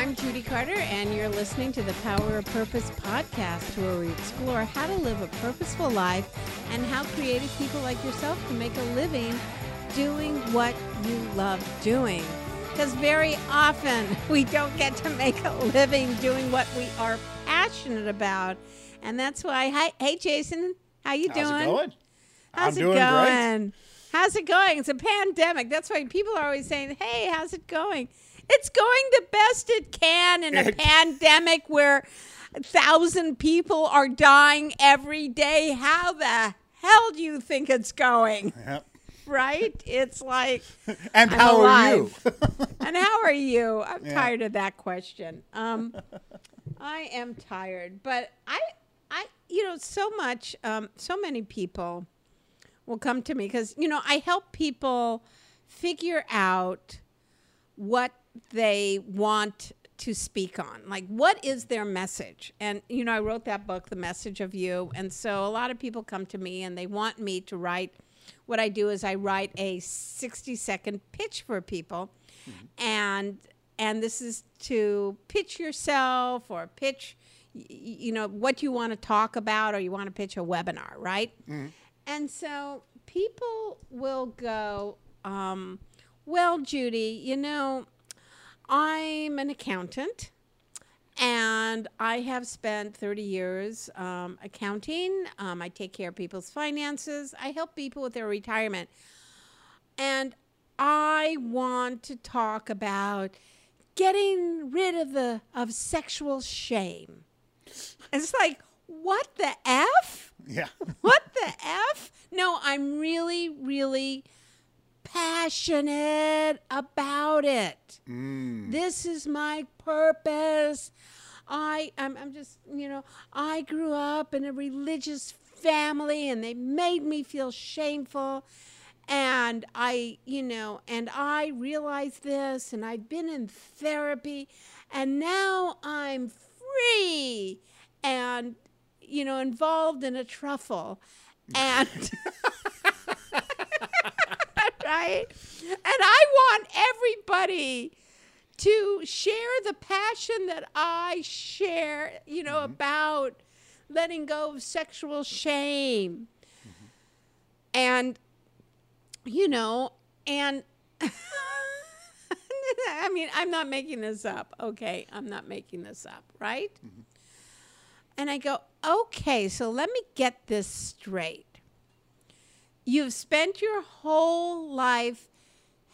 I'm Judy Carter, and you're listening to the Power of Purpose podcast, where we explore how to live a purposeful life and how creative people like yourself can make a living doing what you love doing. Because very often we don't get to make a living doing what we are passionate about, and that's why. Hi, hey, Jason, how you doing? How's it going? How's I'm it doing going? great. How's it going? It's a pandemic. That's why people are always saying, "Hey, how's it going?" It's going the best it can in a It- pandemic where a thousand people are dying every day. How the hell do you think it's going? Yep. Right? It's like, And I'm how are you? and how are you? I'm Yeah. tired of that question. Um, I am tired, but I, I, you know, so much, um, so many people will come to me because you know I help people figure out what they want to speak on. Like, what is their message? And, you know, I wrote that book, The Message of You. And so a lot of people come to me and they want me to write. What I do is I write a 60 second pitch for people. And, and this is to pitch yourself or pitch, you know, what you want to talk about or you want to pitch a webinar, right? And so people will go, um, well, Judy, you know, I'm an accountant and I have spent 30 years um, accounting. Um, I take care of people's finances, I help people with their retirement. And I want to talk about getting rid of the of sexual shame. It's like, what the F? yeah. What the F? No, I'm really, really passionate about it. Mm. This is my purpose. I, I'm, I'm just, you know, I grew up in a religious family and they made me feel shameful. And I, you know, and I realized this and I've been in therapy and now I'm free and, you know, involved in a truffle. And, right? And I want everybody to share the passion that I share, you know, mm-hmm. about letting go of sexual shame. And, you know, and I mean, I'm not making this up. Okay. I'm not making this up, right? Mm-hmm. And I go, okay, so let me get this straight. You've spent your whole life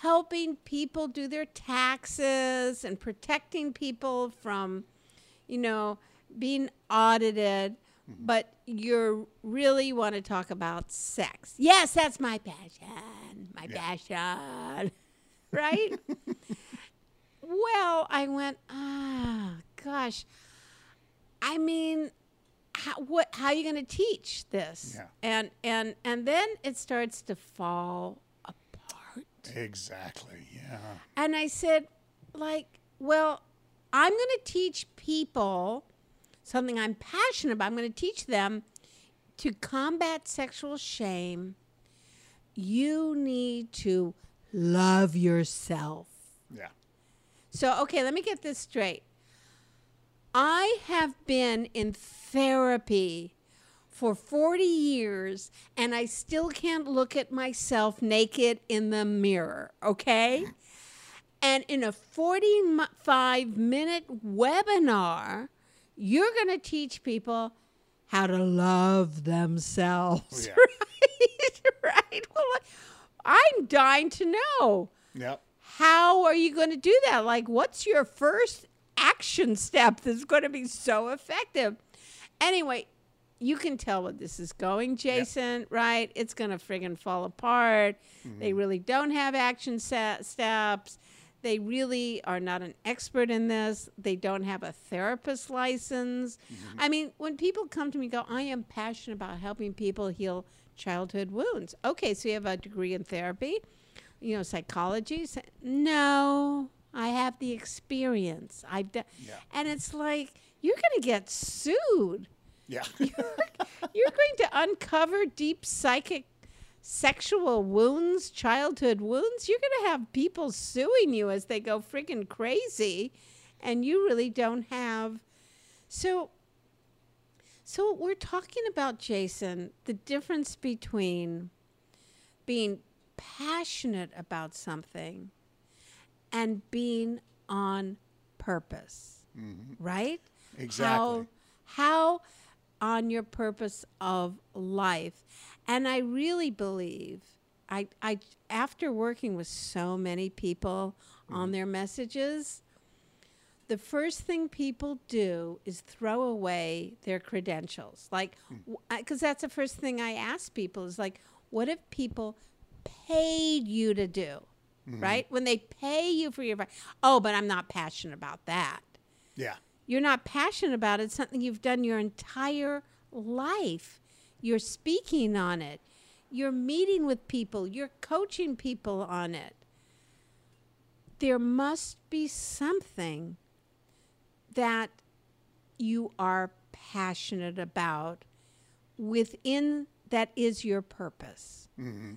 helping people do their taxes and protecting people from, you know, being audited, but you really want to talk about sex. Yes, that's my passion. My passion. Right? well, I went, ah, gosh. I mean, how what how are you going to teach this? Yeah. And and and then it starts to fall apart. Exactly. Yeah. And I said, like, well, I'm going to teach people something I'm passionate about. I'm going to teach them to combat sexual shame. You need to love yourself. Yeah. So, okay, let me get this straight. I have been in therapy for 40 years and I still can't look at myself naked in the mirror, okay? Mm-hmm. And in a 45 minute webinar, you're going to teach people how to love themselves. Yeah. Right? Right. Well, I'm dying to know Yep. how are you going to do that? Like, what's your first action step that's going to be so effective? Anyway, you can tell what this is going, Jason, right? It's going to friggin' fall apart. They mm-hmm. really don't have action se- steps. They really are not an expert in this. They don't have a therapist license. Mm-hmm. I mean, when people come to me and go, I am passionate about helping people heal childhood wounds. Okay, so you have a degree in therapy you know, psychology. No, I have the experience. I've done, Yeah. and it's like you're going to get sued. Yeah. You're going to uncover deep psychic, sexual wounds, childhood wounds. You're going to have people suing you as they go freaking crazy, and you really don't have. So, so we're talking about Jason, the difference between being passionate about something and being on purpose, mm-hmm. right? Exactly. How, how on your purpose of life. And I really believe I I after working with so many people on mm-hmm. their messages, the first thing people do is throw away their credentials. Like hmm. cuz that's the first thing I ask people is like what if people paid you to do? Mm-hmm. Right? When they pay you for your Oh, but I'm not passionate about that Yeah. you're not passionate about it, it's something you've done your entire life. You're speaking on it. You're meeting with people. You're coaching people on it. There must be something that you are passionate about within that is your purpose. Mm-hmm.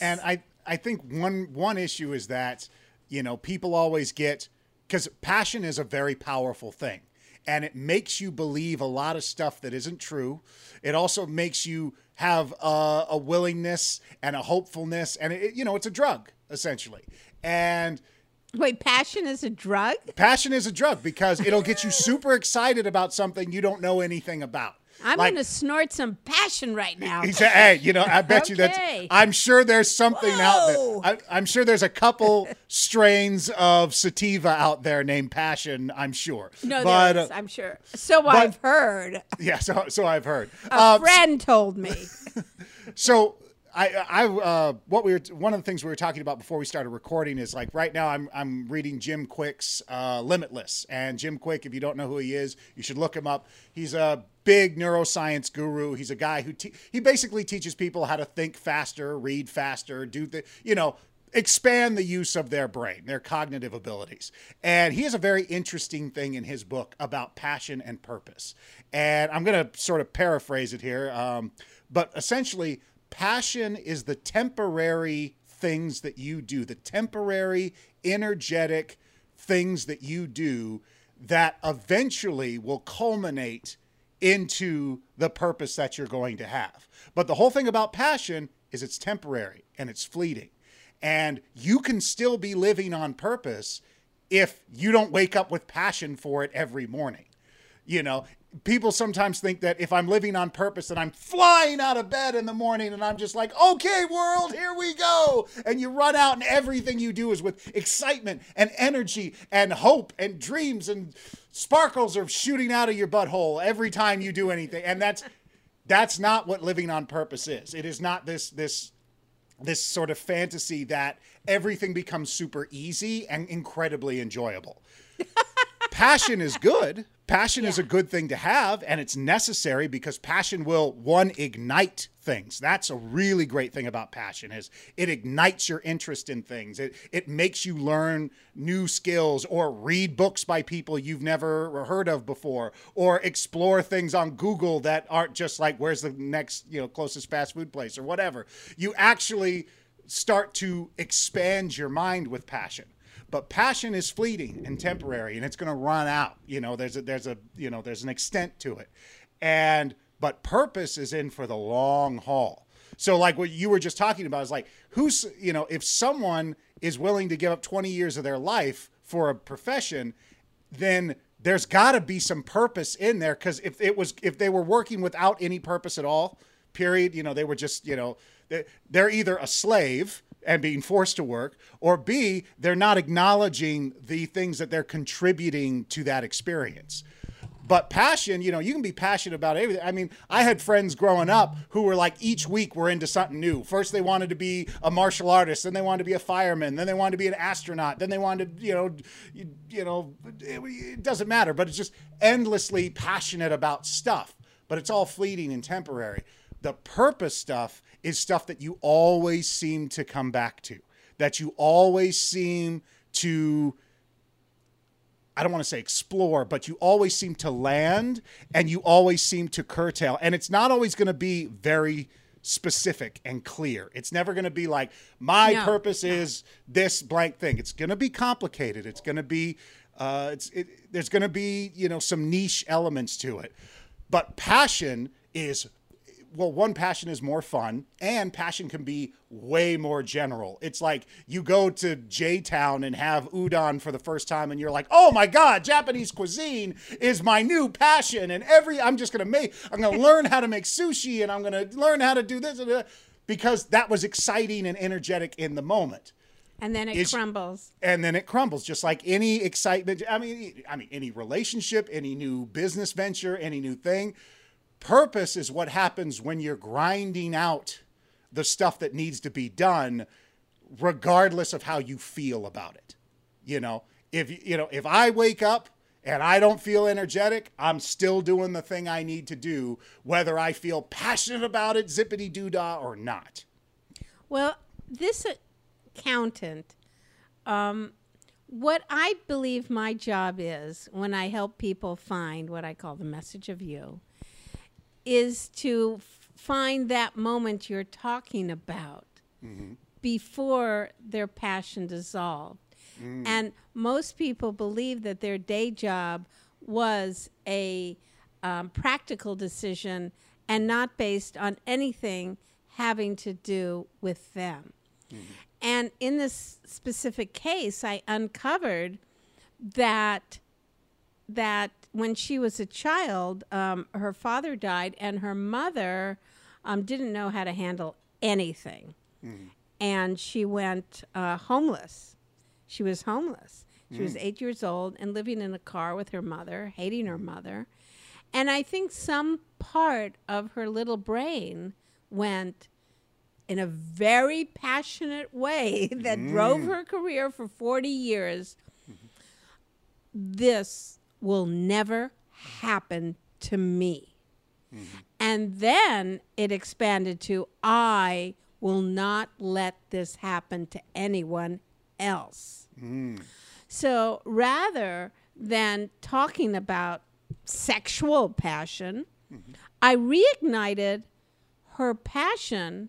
And I, I think one one issue is that, you know, people always get because passion is a very powerful thing. And it makes you believe a lot of stuff that isn't true. It also makes you have a, a willingness and a hopefulness, and it, you know, it's a drug essentially. And Wait, passion is a drug? passion is a drug because it'll get you super excited about something you don't know anything about. I'm Like- going to snort some passion right now. He said, "Hey, you know, I bet you that's. I'm sure there's something out there. I, I'm sure there's a couple strains of sativa out there named Passion. I'm sure. No, but there is, uh, I'm sure. So I've heard. yeah, so so I've heard. A Uh, friend told me. so I, I, uh, what we were, one of the things we were talking about before we started recording is like right now I'm, I'm reading Jim Kwik's uh, Limitless, and Jim Quick, if you don't know who he is, you should look him up. He's a big neuroscience guru. He's a guy who te- he basically teaches people how to think faster, read faster, do the, you know, expand the use of their brain, their cognitive abilities. And he has a very interesting thing in his book about passion and purpose. And I'm going to sort of paraphrase it here, um, but essentially, passion is the temporary things that you do, the temporary, energetic things that you do that eventually will culminate into the purpose that you're going to have. But the whole thing about passion is it's temporary and it's fleeting. And you can still be living on purpose if you don't wake up with passion for it every morning. You know, people sometimes think that if I'm living on purpose, that I'm flying out of bed in the morning and I'm just like, okay, world, here we go. And you run out and everything you do is with excitement and energy and hope and dreams and sparkles are shooting out of your butthole every time you do anything. And that's that's not what living on purpose is. It is not this this this sort of fantasy that everything becomes super easy and incredibly enjoyable. passion is good. Passion is a good thing to have and it's necessary because passion will one ignite things. That's a really great thing about passion is it ignites your interest in things. It it makes you learn new skills or read books by people you've never heard of before or explore things on Google that aren't just like where's the next, you know, closest fast food place or whatever. You actually start to expand your mind with passion but passion is fleeting and temporary and it's going to run out you know there's a there's a you know there's an extent to it. And but purpose is in for the long haul. So like what you were just talking about is like who's you know if someone is willing to give up 20 years of their life for a profession then there's got to be some purpose in there because if it was if they were working without any purpose at all period you know they were just you know they- they're either a slave and being forced to work or b they're not acknowledging the things that they're contributing to that experience. But passion you know you can be passionate about everything. I mean i had friends growing up who were like each week were into something new. First they wanted to be a martial artist then they wanted to be a fireman then they wanted to be an astronaut then they wanted to you know you, you know it, it doesn't matter but it's just endlessly passionate about stuff. But it's all fleeting and temporary the purpose stuff is stuff that you always seem to come back to that you always seem to I don't want to say explore, but you always seem to land and you always seem to curtail. And it's not always going to be very specific and clear. It's never going to be like, my No, purpose is this blank thing. It's going to be complicated. It's going to be Uh, it's it, there's going to be you know some niche elements to it, but passion is well, one passion is more fun, and passion can be way more general. It's like you go to J Town and have udon for the first time, and you're like, "Oh my God, Japanese cuisine is my new passion!" And every I'm just gonna make, I'm gonna learn how to make sushi, and I'm gonna learn how to do this, and that, because that was exciting and energetic in the moment And then it Is- crumbles. and then it crumbles just like any excitement i mean i mean any relationship any new business venture any new thing purpose is what happens when you're grinding out the stuff that needs to be done regardless of how you feel about it. You know if you know if i wake up and i don't feel energetic i'm still doing the thing i need to do whether i feel passionate about it zippity doo dah or not. Well, this accountant, um, what I believe my job is when I help people find what I call the message of you, is to find that moment you're talking about before their passion dissolved. And most people believe that their day job was a um, practical decision and not based on anything having to do with them. And in this specific case, I uncovered that that when she was a child, um, her father died, and her mother um, didn't know how to handle anything, and she went uh, homeless. She was homeless. She was eight years old and living in a car with her mother, hating her mother. And I think some part of her little brain went in a very passionate way that drove her career for 40 years. This will never happen to me. And then it expanded to I will not let this happen to anyone else. So rather than talking about sexual passion, I reignited her passion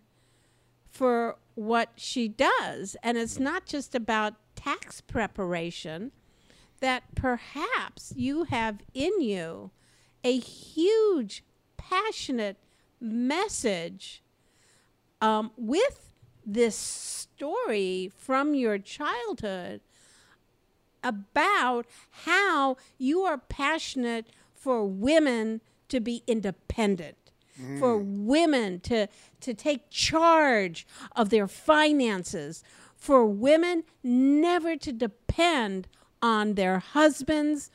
for what she does. And it's not just about tax preparation, that perhaps you have in you a huge, passionate message um, with this story from your childhood about how you are passionate for women to be independent for women to to take charge of their finances for women never to depend on their husbands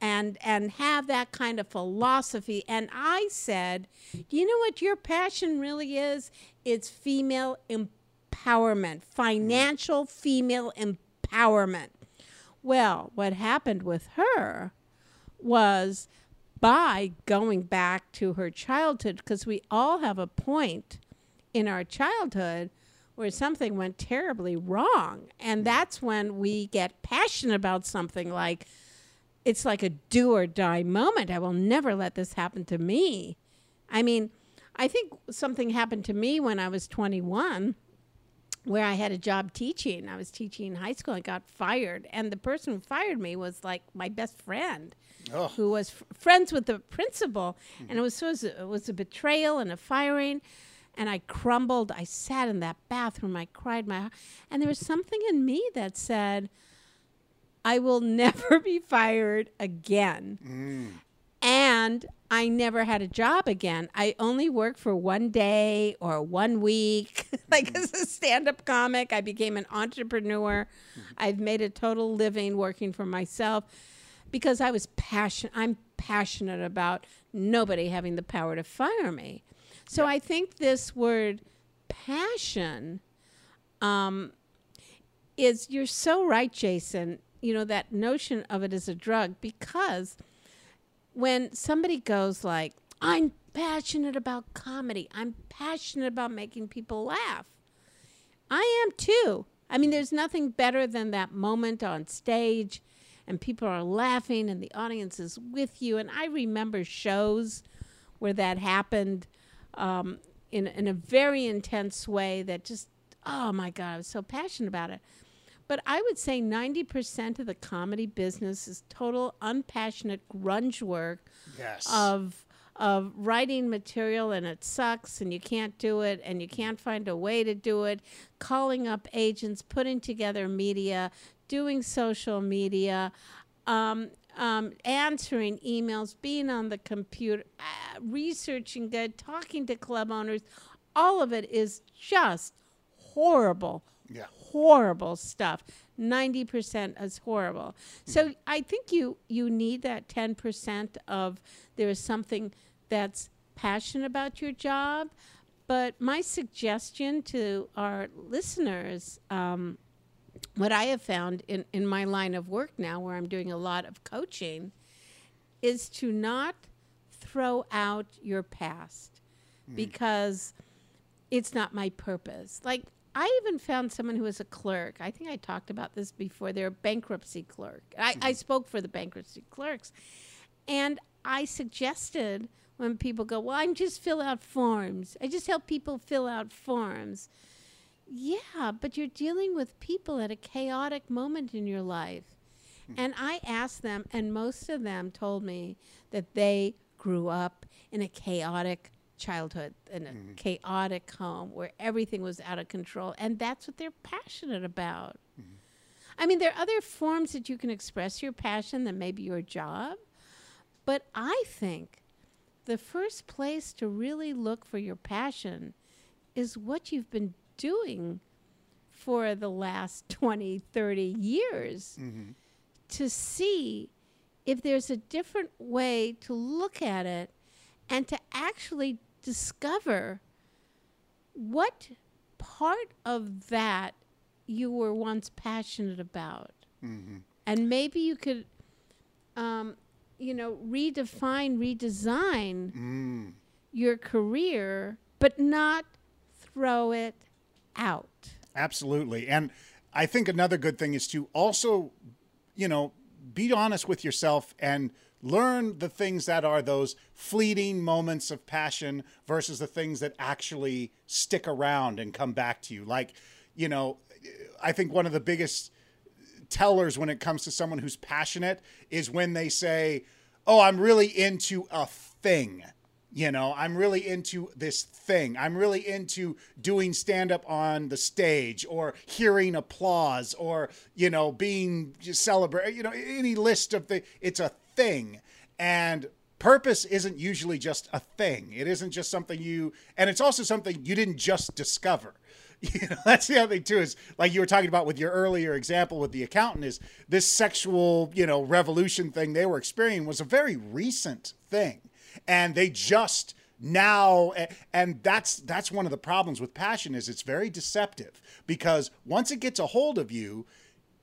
and and have that kind of philosophy. And i said do you know what your passion really is? It's female empowerment financial female empowerment. Well, what happened with her was by going back to her childhood, because we all have a point in our childhood where something went terribly wrong. And that's when we get passionate about something like, it's like a do or die moment. I will never let this happen to me. I mean, I think something happened to me when I was 21 where I had a job teaching. I was teaching in high school. I got fired, and the person who fired me was like my best friend, Ugh. who was f- friends with the principal, and it was so it was, it was a betrayal and a firing. And I crumbled. I sat in that bathroom. I cried my, heart. and there was something in me that said, "I will never be fired again." Mm. And I never had a job again. I only worked for one day or one week. like mm-hmm. as a stand up comic, I became an entrepreneur. Mm-hmm. I've made a total living working for myself because I was passionate. I'm passionate about nobody having the power to fire me. So I think this word passion um, is you're so right, Jason. You know, that notion of it as a drug because when somebody goes like, I'm passionate about comedy, I'm passionate about making people laugh. I am too. I mean, there's nothing better than that moment on stage and people are laughing and the audience is with you. And I remember shows where that happened um, in, in a very intense way that just, oh my God, I was so passionate about it. But I would say 90% of the comedy business is total unpassionate grunge work Yes. of of writing material and it sucks and you can't do it and you can't find a way to do it, calling up agents, putting together media, doing social media, um, um, answering emails, being on the computer, uh, researching good, talking to club owners. All of it is just horrible yeah. horrible stuff. 90% is horrible. So I think you you need that 10% of there is something that's passionate about your job. But my suggestion to our listeners, um, what I have found in, in my line of work now, where I'm doing a lot of coaching, is to not throw out your past hmm. because it's not my purpose. Like I even found someone who was a clerk. I think I talked about this before. They're a bankruptcy clerk. I, I mm-hmm. spoke for the bankruptcy clerks, and I suggested when people go, "Well, I'm just fill out forms. I just help people fill out forms." Yeah, but you're dealing with people at a chaotic moment in your life. Hmm. And I asked them, and most of them told me that they grew up in a chaotic childhood, in a hmm. chaotic home where everything was out of control. And that's what they're passionate about. Hmm. I mean, there are other forms that you can express your passion than maybe your job. But I think the first place to really look for your passion is what you've been doing for the last 20, 30 years mm-hmm. to see if there's a different way to look at it and to actually discover what part of that you were once passionate about. Mm-hmm. And maybe you could, um, you know, redefine, redesign mm. your career, but not throw it out. Absolutely. And I think another good thing is to also, you know, be honest with yourself and learn the things that are those fleeting moments of passion versus the things that actually stick around and come back to you. Like, you know, I think one of the biggest tellers when it comes to someone who's passionate is when they say, "Oh, I'm really into a thing." You know, I'm really into this thing. I'm really into doing stand up on the stage or hearing applause or, you know, being celebrated, you know, any list of the it's a thing. And purpose isn't usually just a thing. It isn't just something you and it's also something you didn't just discover. You know, that's the other thing too is like you were talking about with your earlier example with the accountant is this sexual, you know, revolution thing they were experiencing was a very recent thing. And they just now and that's that's one of the problems with passion is it's very deceptive because once it gets a hold of you,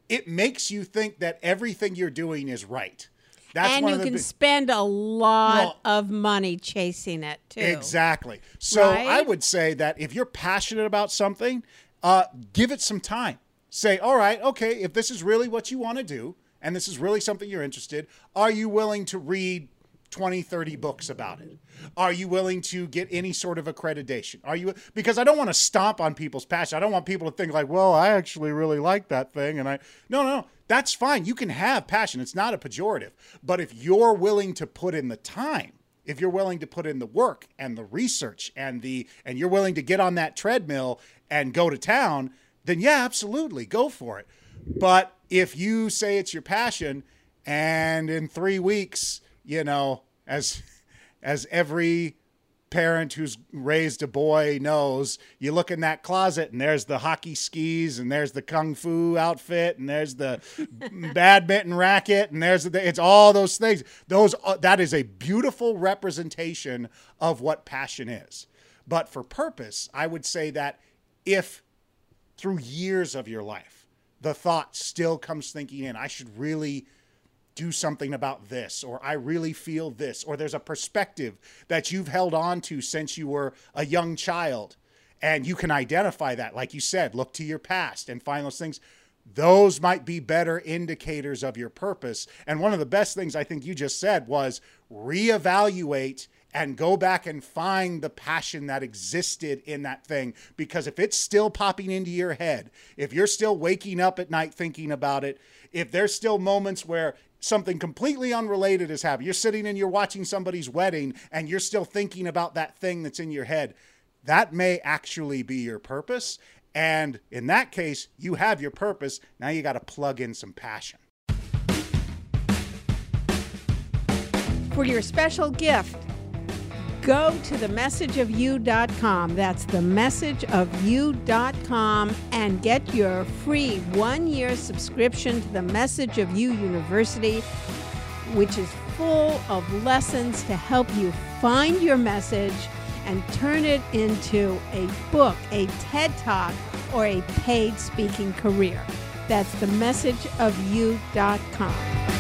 it makes you think that everything you're doing is right. That's and you can bi- spend a lot Well- of money chasing it too. Exactly. So I would say that if you're passionate about something, uh, give it some time. Say, all right, okay, if this is really what you want to do and this is really something you're interested, are you willing to read 20, 30 books about it? Are you willing to get any sort of accreditation? Are you because I don't want to stomp on people's passion. I don't want people to think like, well, I actually really like that thing. And I no, no, no. That's fine. You can have passion. It's not a pejorative. But if you're willing to put in the time, if you're willing to put in the work and the research and the and you're willing to get on that treadmill and go to town, then yeah, absolutely, go for it. But if you say it's your passion and in 3 weeks, you know, as as every parent who's raised a boy knows, you look in that closet and there's the hockey skis and there's the kung fu outfit and there's the badminton racket and there's the, it's all those things. Those uh, that is a beautiful representation of what passion is. But for purpose, I would say that if through years of your life the thought still comes thinking in, I should really do something about this, or I really feel this, or there's a perspective that you've held on to since you were a young child, and you can identify that. Like you said, look to your past and find those things. Those might be better indicators of your purpose. And one of the best things I think you just said was reevaluate and go back and find the passion that existed in that thing. Because if it's still popping into your head, if you're still waking up at night thinking about it, if there's still moments where something completely unrelated is happening, you're sitting and you're watching somebody's wedding and you're still thinking about that thing that's in your head, that may actually be your purpose. And in that case, you have your purpose. Now you got to plug in some passion. For your special gift, go to themessageofyou.com. That's themessageofyou.com and get your free one year subscription to the Message of You University, which is full of lessons to help you find your message and turn it into a book, a TED Talk, or a paid speaking career. That's themessageofyou.com.